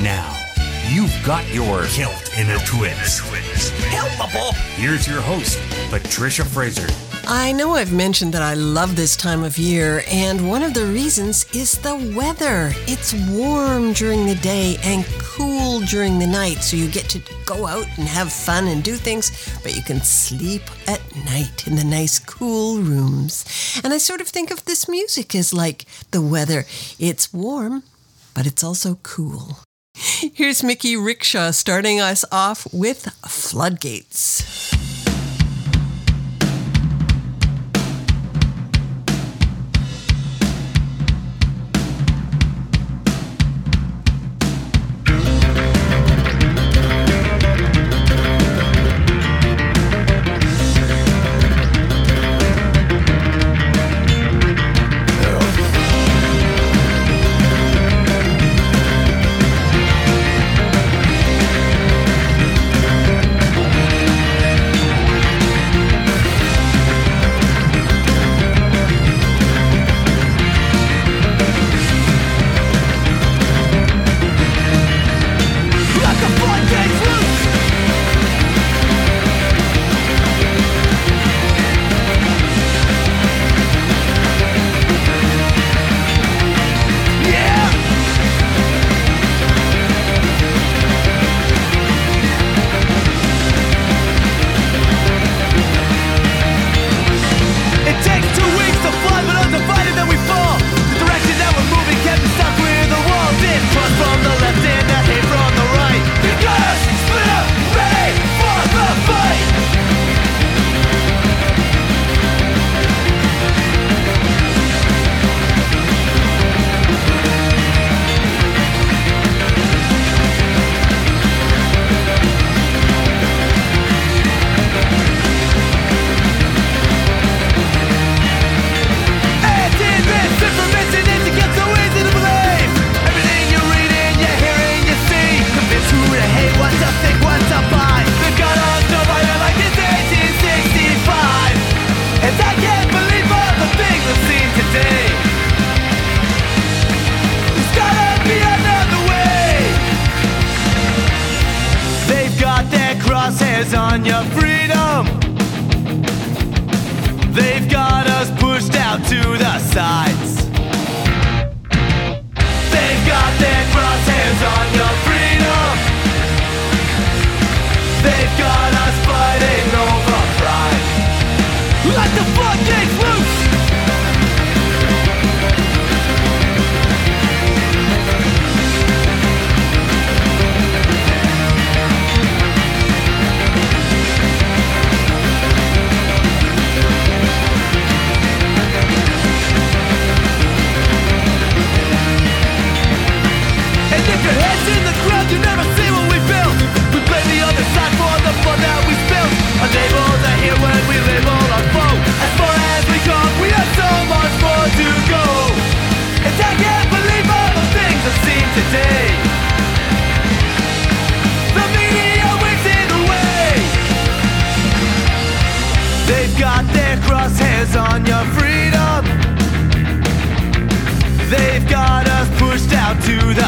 And now, you've got your kilt in a twist. Helpable. Here's your host, Patricia Fraser. I know I've mentioned that I love this time of year, and one of the reasons is the weather. It's warm during the day and cool during the night, so you get to go out and have fun and do things, but you can sleep at night in the nice, cool rooms. And I sort of think of this music as like the weather. It's warm, but it's also cool. Here's Mickey Rickshaw starting us off with Floodgates.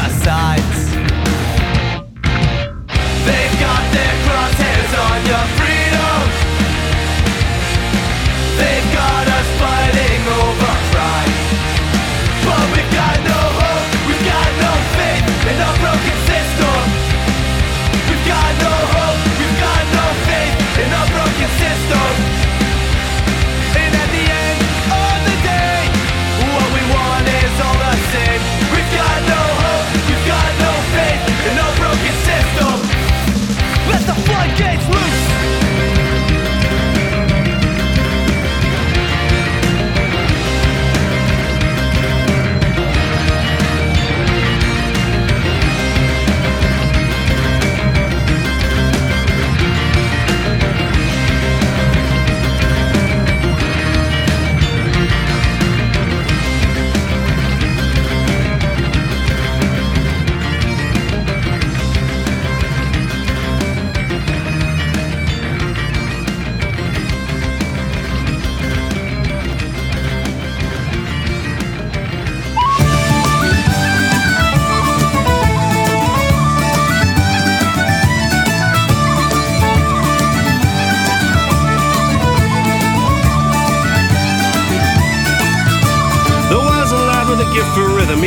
my sides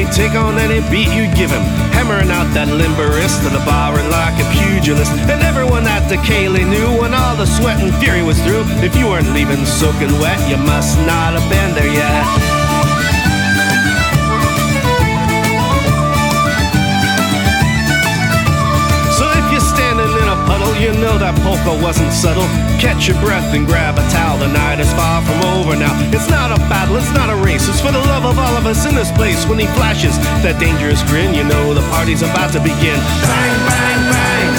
for take on any beat you give him. Hammering out that limber wrist to the bar and like a pugilist. And everyone at the ceilidh knew when all the sweat and fury was through. If you weren't leaving soaking wet, you must not have been there yet. Puddle, you know that polka wasn't subtle. Catch your breath and grab a towel, the night is far from over now. It's not a battle, it's not a race, it's for the love of all of us in this place. When he flashes that dangerous grin, you know the party's about to begin. Bang, bang, bang,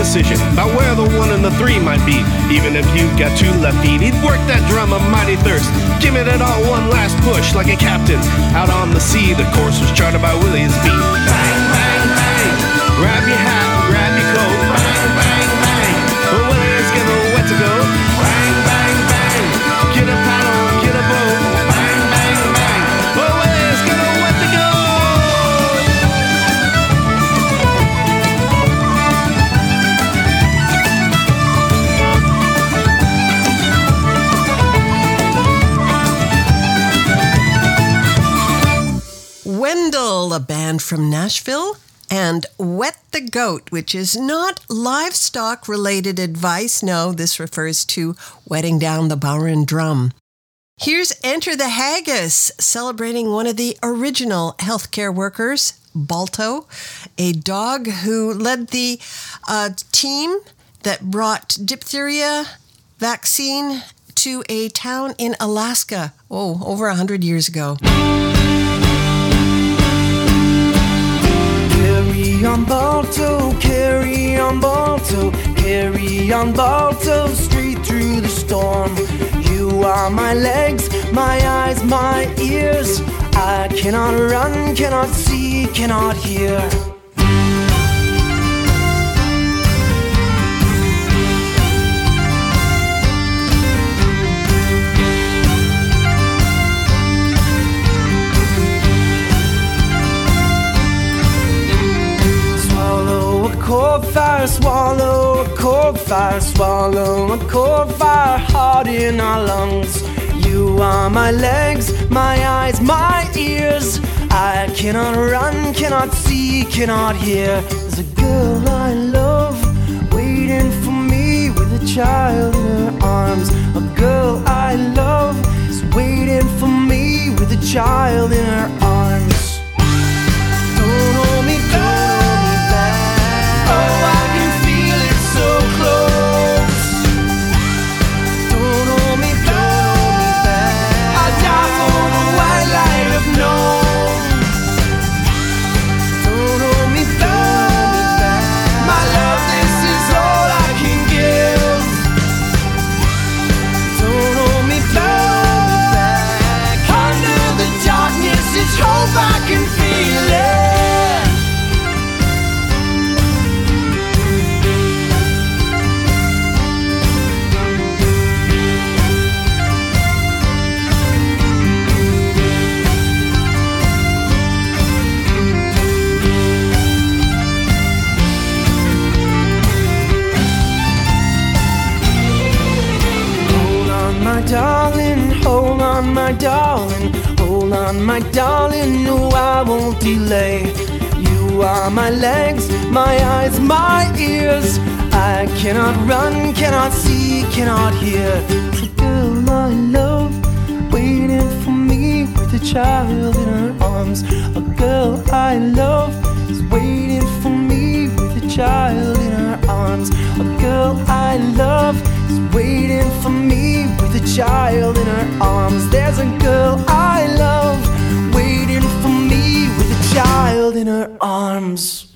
indecision about where the one and the three might be. Even if you've got two left feet, he'd work that drum a mighty thirst. Give it it all one last push like a captain. Out on the sea, the course was charted by Willie's beat. Bang, bang, bang. Grab your hat, from Nashville, and Wet the Goat, which is not livestock related advice. No, this refers to wetting down the bodhrán drum. Here's Enter the Haggis, celebrating one of the original healthcare workers, Balto, a dog who led the uh, team that brought diphtheria vaccine to a town in Alaska, oh, over a 100 years ago. On Balto, carry on Balto, carry on Balto, straight through the storm. You are my legs, my eyes, my ears. I cannot run, cannot see, cannot hear. Fire, swallow a coal fire, swallow a coal fire, hot in our lungs. You are my legs, my eyes, my ears. I cannot run, cannot see, cannot hear. There's a girl I love waiting for me with a child in her arms. A girl I love is waiting for me with a child in her on, my darling, hold on, my darling, no, I won't delay. You are my legs, my eyes, my ears. I cannot run, cannot see, cannot hear. The girl I love, waiting for me with a child in her arms. A girl I love is waiting for me with a child in her arms. A girl I love is waiting for me with a child in her arms. There's a girl I love waiting for me with a child in her arms.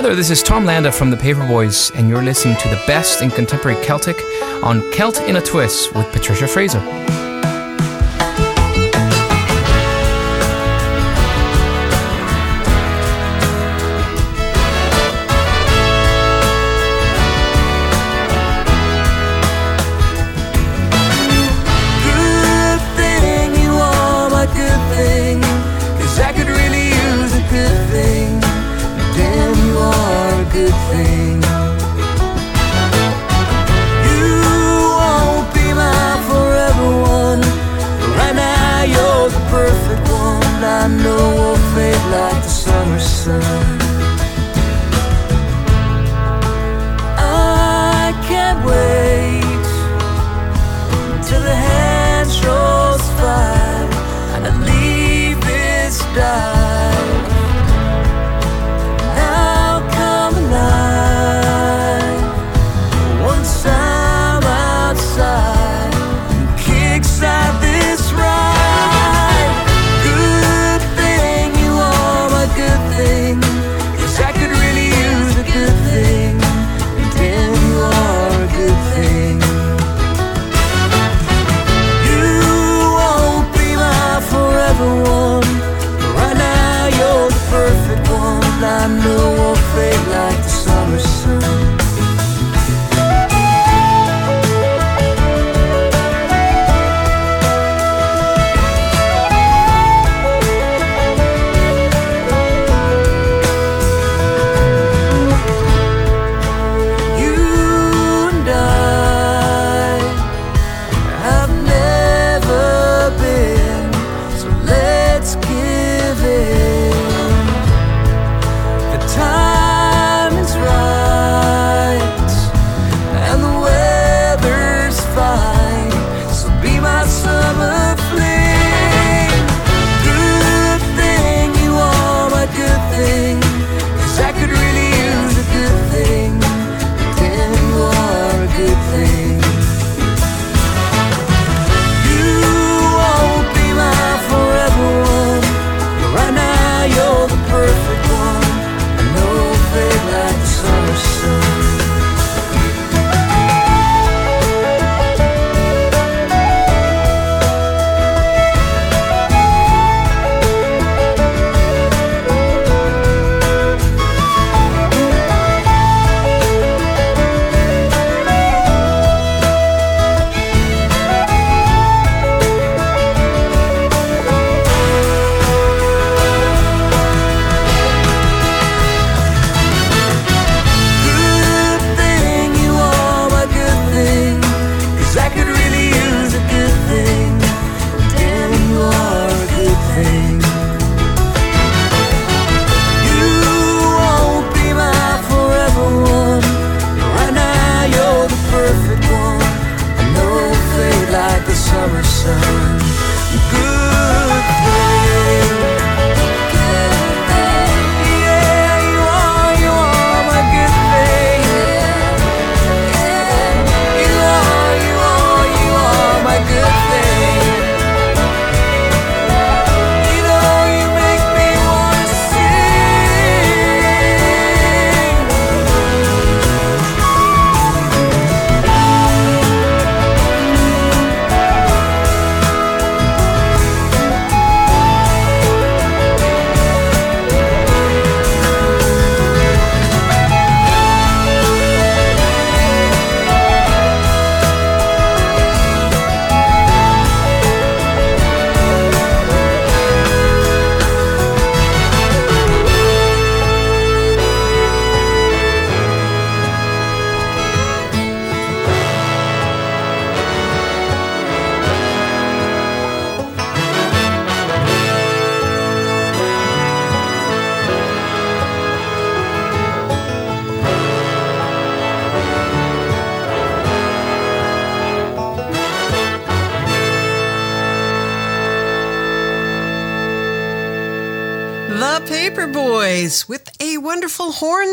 Hi there, this is Tom Landa from the Paperboys, and you're listening to the best in contemporary Celtic on Celt in a Twist with Patricia Fraser.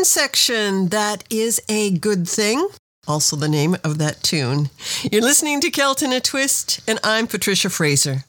section. That is a good thing. Also, the name of that tune. You're listening to Celt in a Twist, and I'm Patricia Fraser.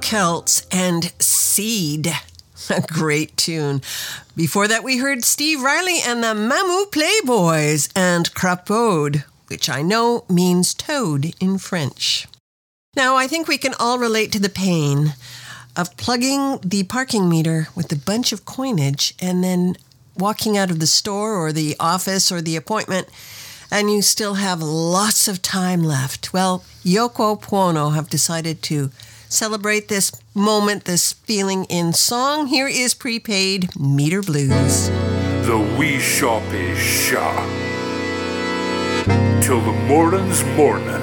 Celts and Seed. A great tune. Before that, we heard Steve Riley and the Mamou Playboys and Crapaud, which I know means toad in French. Now, I think we can all relate to the pain of plugging the parking meter with a bunch of coinage and then walking out of the store or the office or the appointment and you still have lots of time left. Well, Yoko Puono have decided to celebrate this moment, this feeling in song. Here is Prepaid Meter Blues. The wee shop is shut till the morning's morning.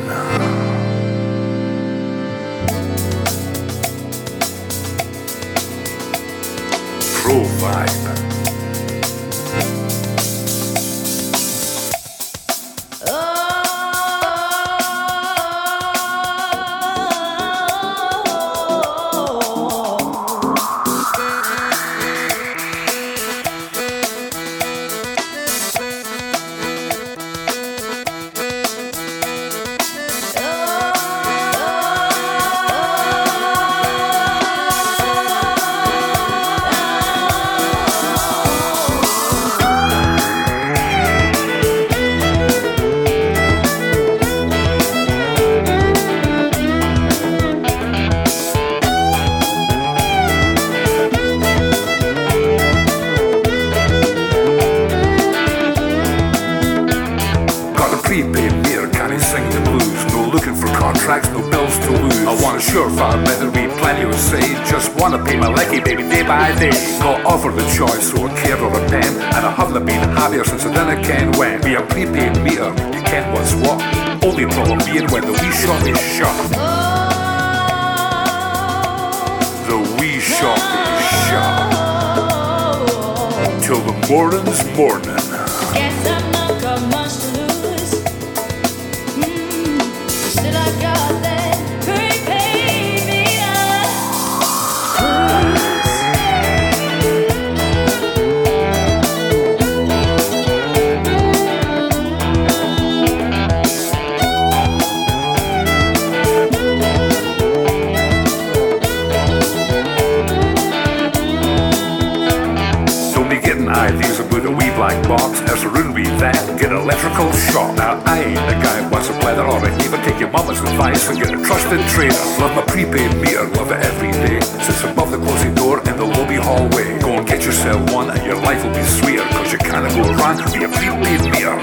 Pro vibe. Get electrical shock. Now I ain't the guy who wants a leather or a even take your mama's advice and get a trusted trader. Love my prepaid meter, love it every day. Sits above the closing door in the lobby hallway. Go and get yourself one and your life will be sweeter. Cause you can't go wrong with a prepaid meter.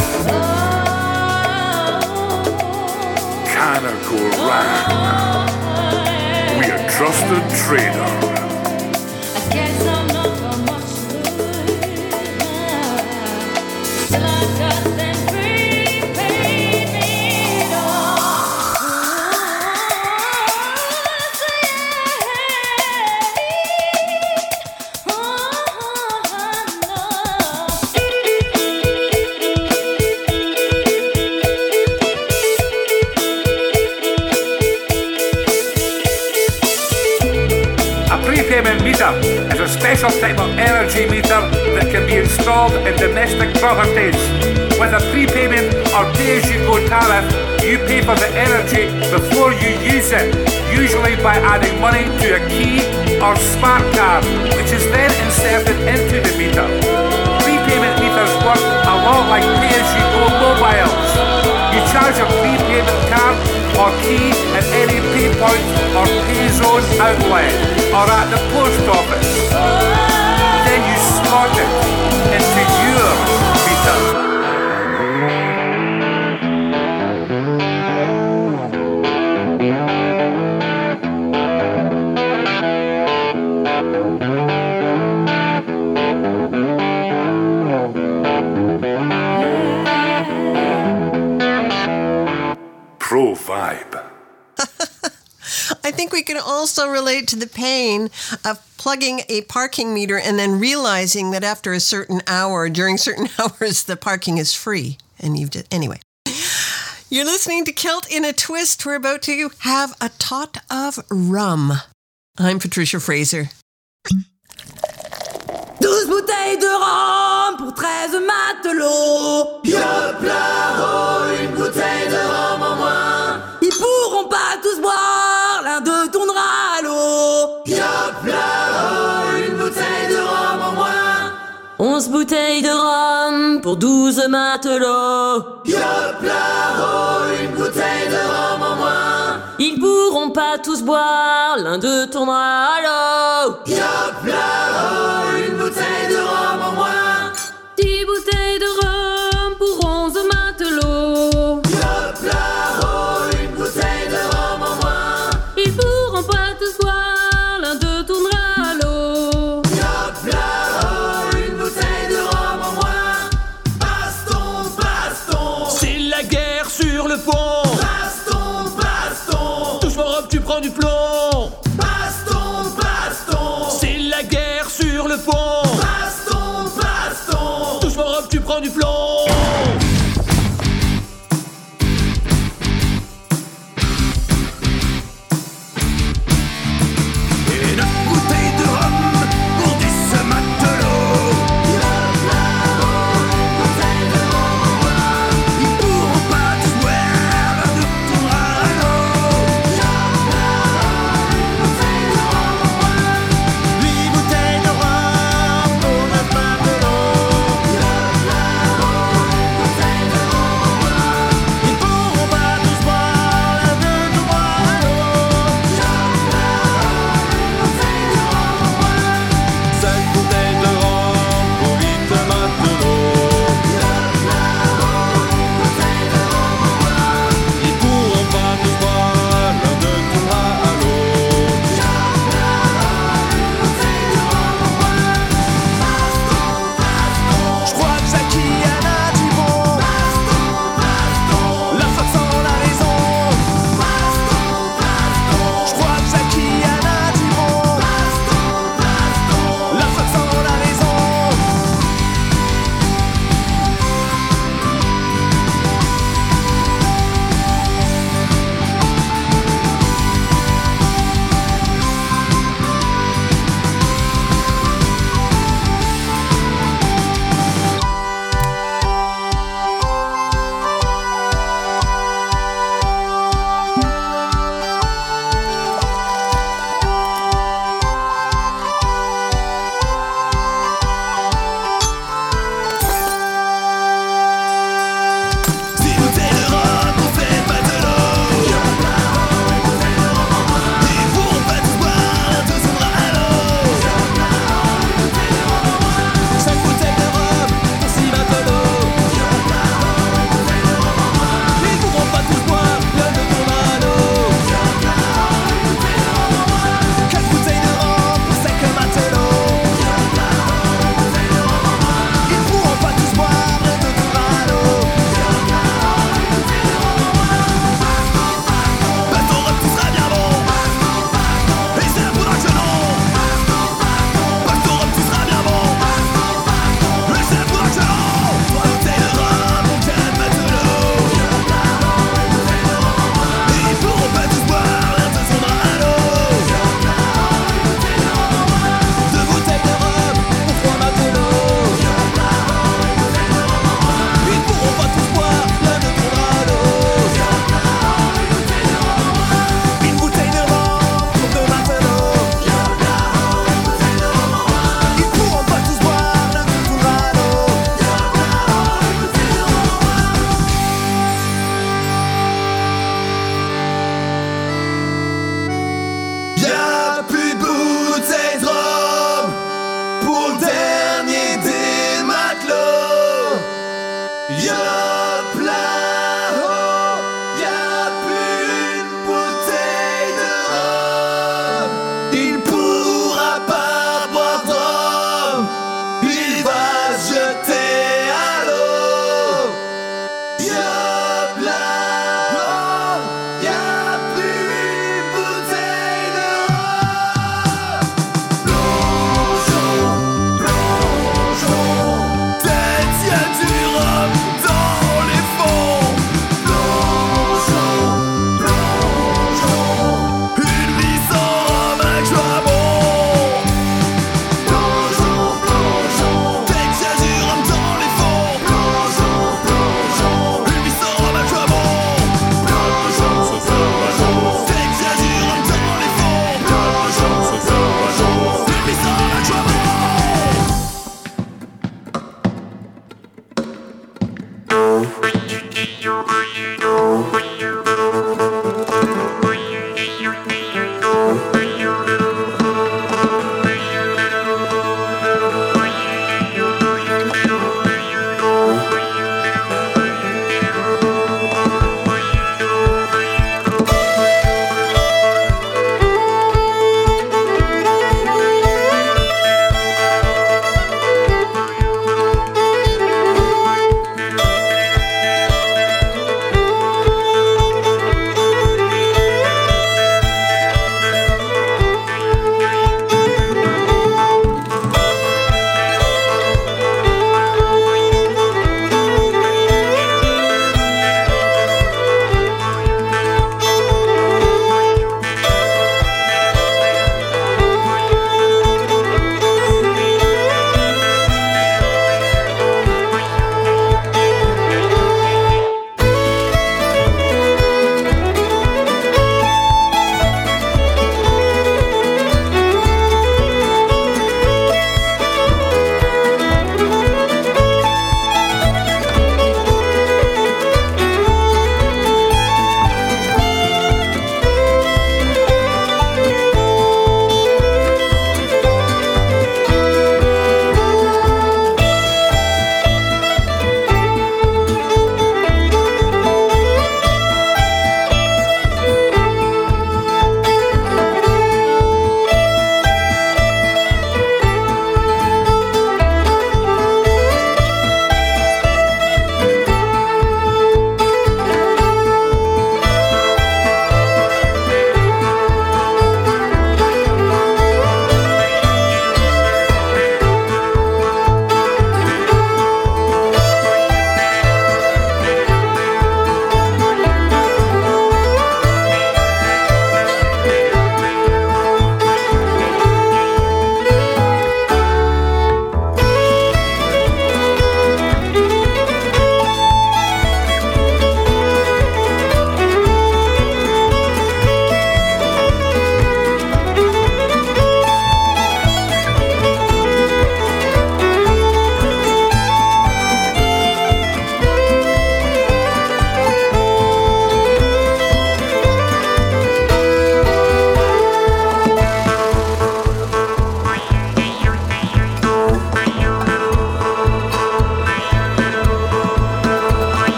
Can't go wrong. We a trusted trader. Usually by adding money to a key or smart card, which is then inserted into the meter. Prepayment meters work a lot like pay-as-you-go mobiles. You charge a prepayment card or key at any pay point or pay zone outlet or at the post office. Then you slot it into your Vibe. I think we can also relate to the pain of plugging a parking meter and then realizing that after a certain hour, during certain hours, the parking is free. And you've just, anyway. You're listening to Celt in a Twist. We're about to have a tot of rum. I'm Patricia Fraser. 12 bouteilles de rhum pour 13 matelots. Yoplaro, une bouteille de rhum en moins. Ils pourront pas tous boire, l'un d'eux tournera à l'eau. Yoplaro, une bouteille de rhum en moins. 11 bouteilles de rhum pour 12 matelots. Yoplaro, une bouteille de rhum en moins. Ils pourront pas tous boire, l'un d'eux tournera à l'eau. Yoplaro bouteille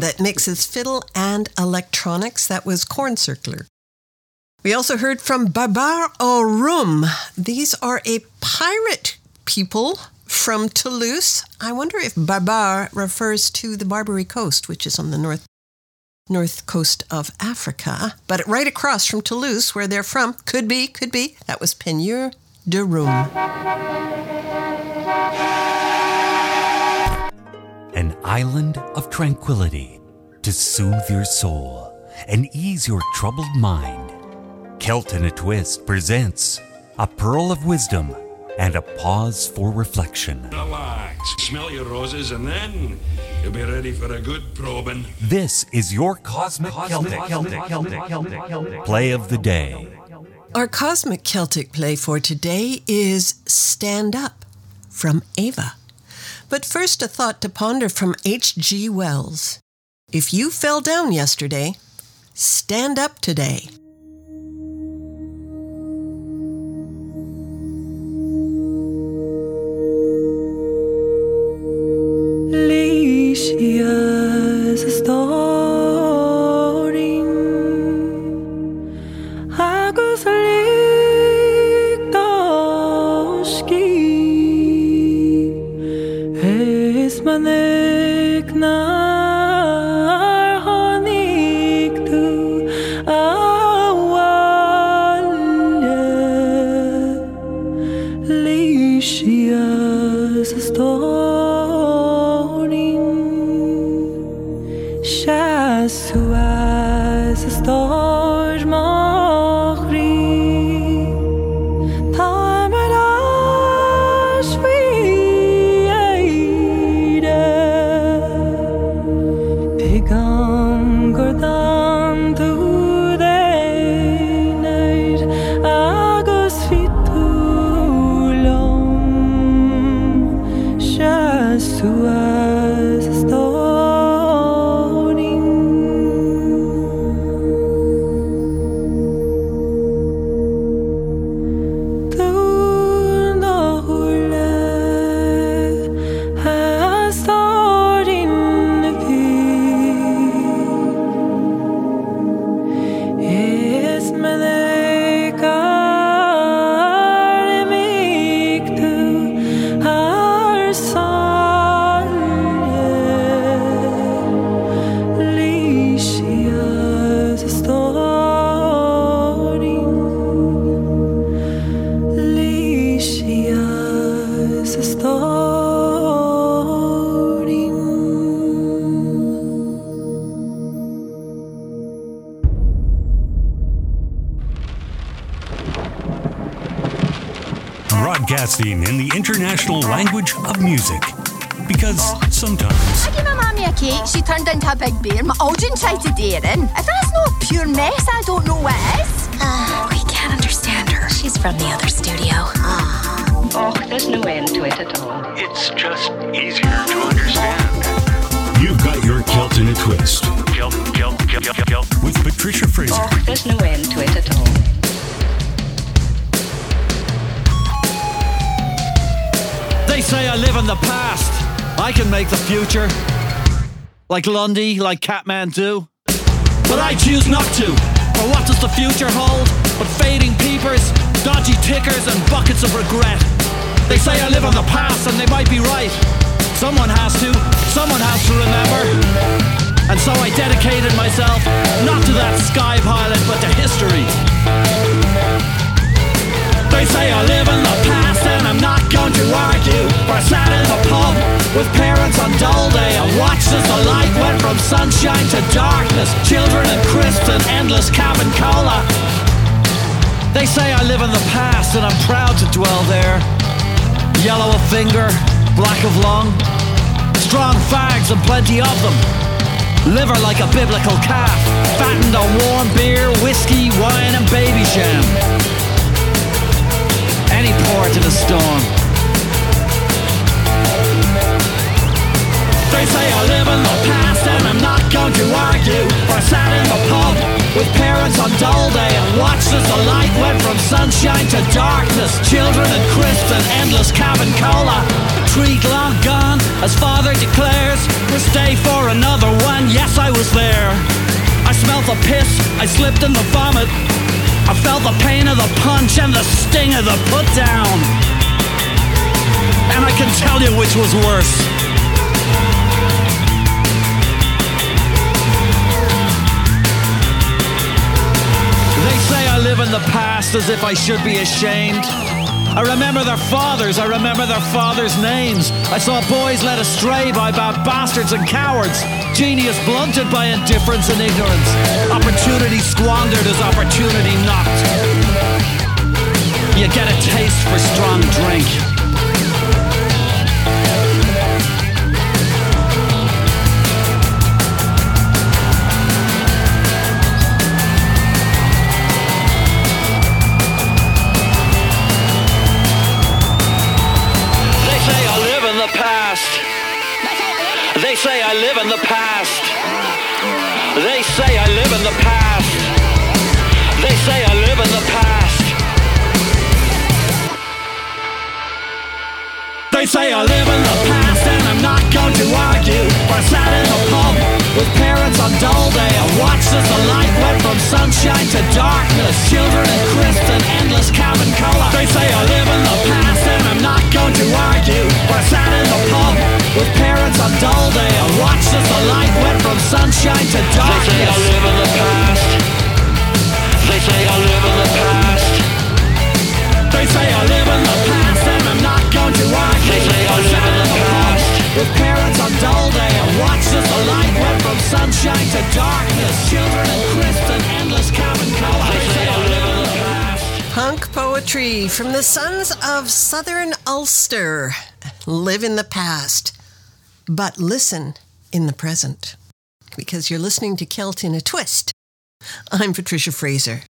band that mixes fiddle and electronics. That was Corn Circular. We also heard from Barbar O'Rhum. These are a pirate people from Toulouse. I wonder if Barbar refers to the Barbary Coast, which is on the north north coast of Africa, but right across from Toulouse, where they're from. Could be, could be. That was Peigneur de Rum. An island of tranquility to soothe your soul and ease your troubled mind. Celt in a Twist presents a pearl of wisdom and a pause for reflection. Relax, smell your roses, and then you'll be ready for a good probing. This is your Cosmic, Celtic, play of the day. Our cosmic Celtic play for today is Stand Up from Ava. But first, a thought to ponder from H.G. Wells. If you fell down yesterday, stand up today. A big bear. My Aldrin tried to dare in. If that's not pure mess, I don't know what is. Ah, we can't understand her. She's from the other studio. Oh, there's no end to it at all. It's just easier to understand. you've got your Celt in a twist Kilt, kilt, kilt, kilt, kilt. with Patricia Fraser. Oh, there's no end to it at all. They say I live in the past. I can make the future. Like Lundy, like Catman Kathmandu. But I choose not to. For what does the future hold? But fading peepers, dodgy tickers, and buckets of regret. They say I live on the past, and they might be right. Someone has to. Someone has to remember. And so I dedicated myself not to that sky pilot, but to history. They say I live in the past argue. For I sat in the pub with parents on dull day and watched as the light went from sunshine to darkness. Children and crisps and endless cabin cola. They say I live in the past and I'm proud to dwell there. Yellow of finger, black of lung. Strong fags and plenty of them. Liver like a biblical calf. Fattened on warm beer, whiskey, wine and baby jam any port in a storm. They say I live in the past and I'm not going to argue. I sat in the pub with parents on dull day and watched as the light went from sunshine to darkness. Children and crisps and endless cabin cola. Treat long gone, as father declares. We'll stay for another one. Yes, I was there. I smelled the piss, I slipped in the vomit. I felt the pain of the punch and the sting of the put down. And I can tell you which was worse. Live in the past as if I should be ashamed. I remember their fathers, I remember their fathers' names. I saw boys led astray by bad bastards and cowards. Genius blunted by indifference and ignorance. Opportunity squandered as opportunity knocked. You get a taste for strong drink. Say I live in the past. They say I live in the past. They say I live in the past. They say I live in the past and I'm not going to argue. I sat in a pub with parents on dull day and watched as the light went from sunshine to darkness. Children and crisps and endless cabin cola. They say I live in the past and I'm not going to argue. I sat in the pub with parents on dull, they watched as the light went from sunshine to darkness. They say I live in the past. They say I live in the past. They say I live in the past and I'm not going to argue. They say I live in the past. With parents on dull, day, they watched as the light went from sunshine to darkness. Children in crisp and endless cabin color. They say I live in the past. Punk poetry from the Sons of Southern Ulster. Live in the Past but listen in the present. Because you're listening to Celt in a Twist. I'm Patricia Fraser.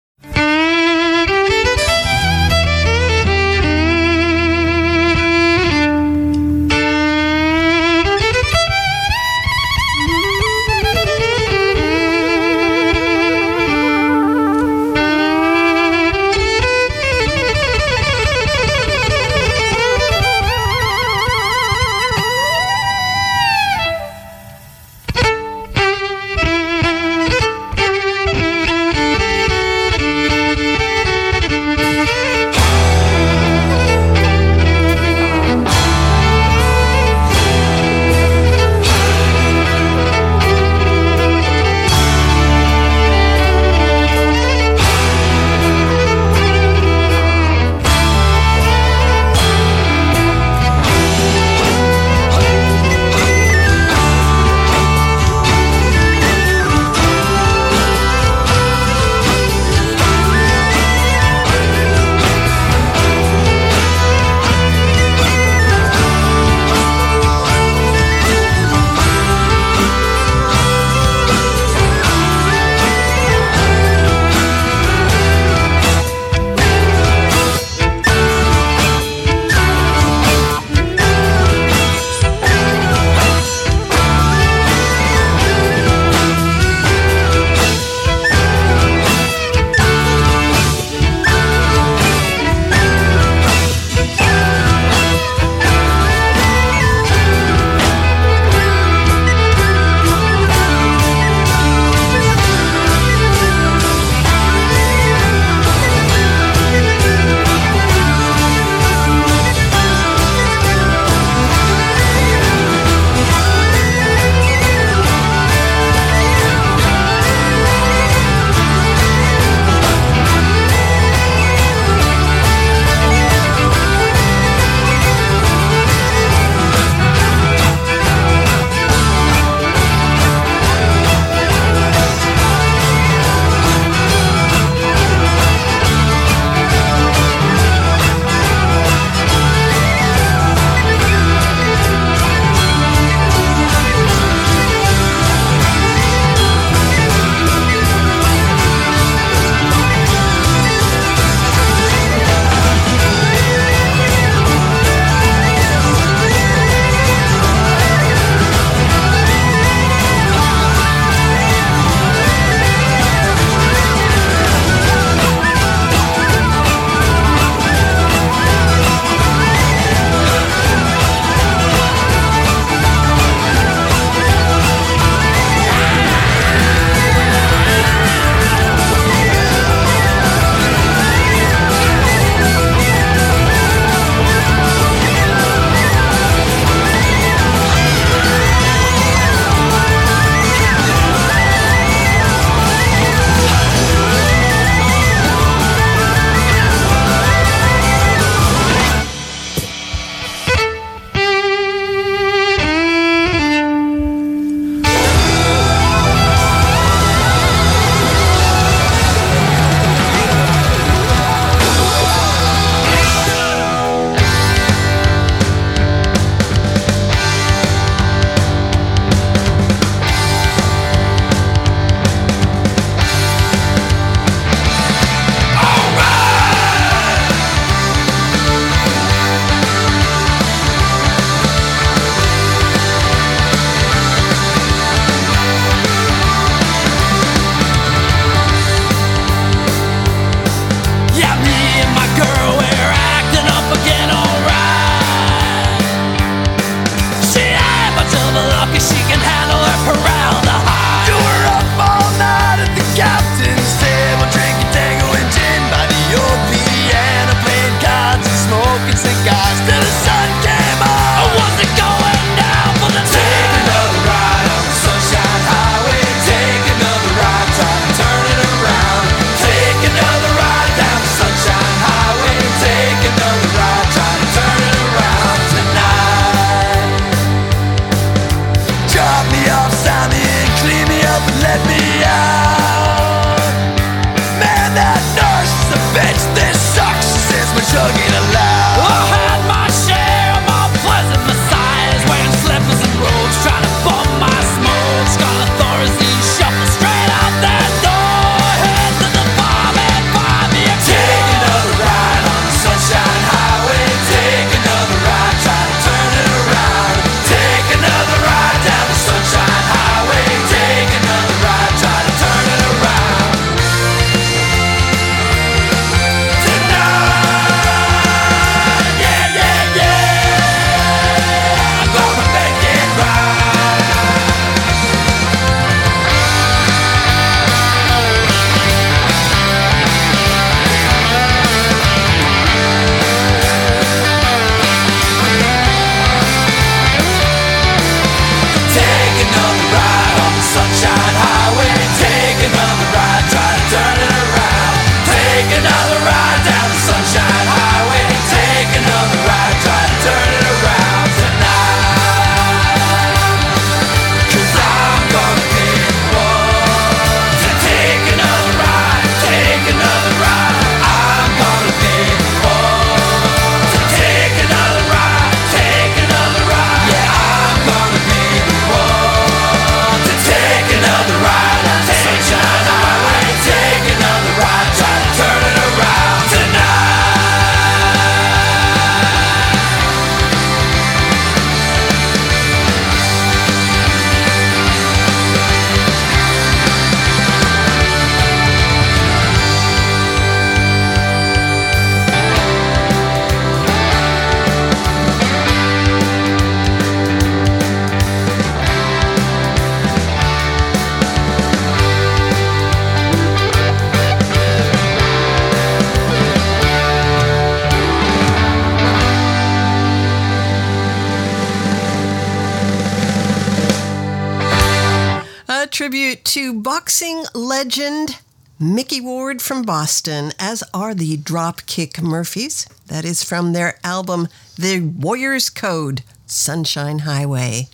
legend Mickey Ward from Boston, as are the Dropkick Murphys. That is from their album The Warrior's Code Sunshine Highway.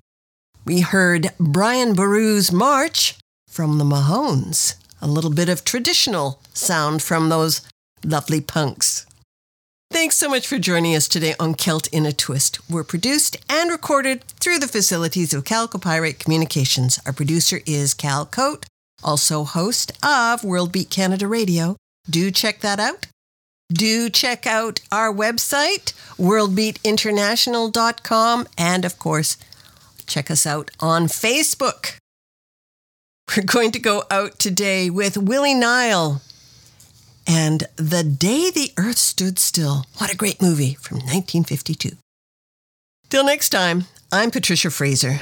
We heard Brian Boru's March from the Mahones, a little bit of traditional sound from those lovely punks. Thanks so much for joining us today on Celt in a Twist. We're produced and recorded through the facilities of Calcopirate Communications. Our producer is Cal Coat also host of World Beat Canada Radio. Do check that out. Do check out our website, worldbeatinternational.com, and of course, check us out on Facebook. We're going to go out today with Willie Nile and The Day the Earth Stood Still. What a great movie from 1952. Till next time, I'm Patricia Fraser.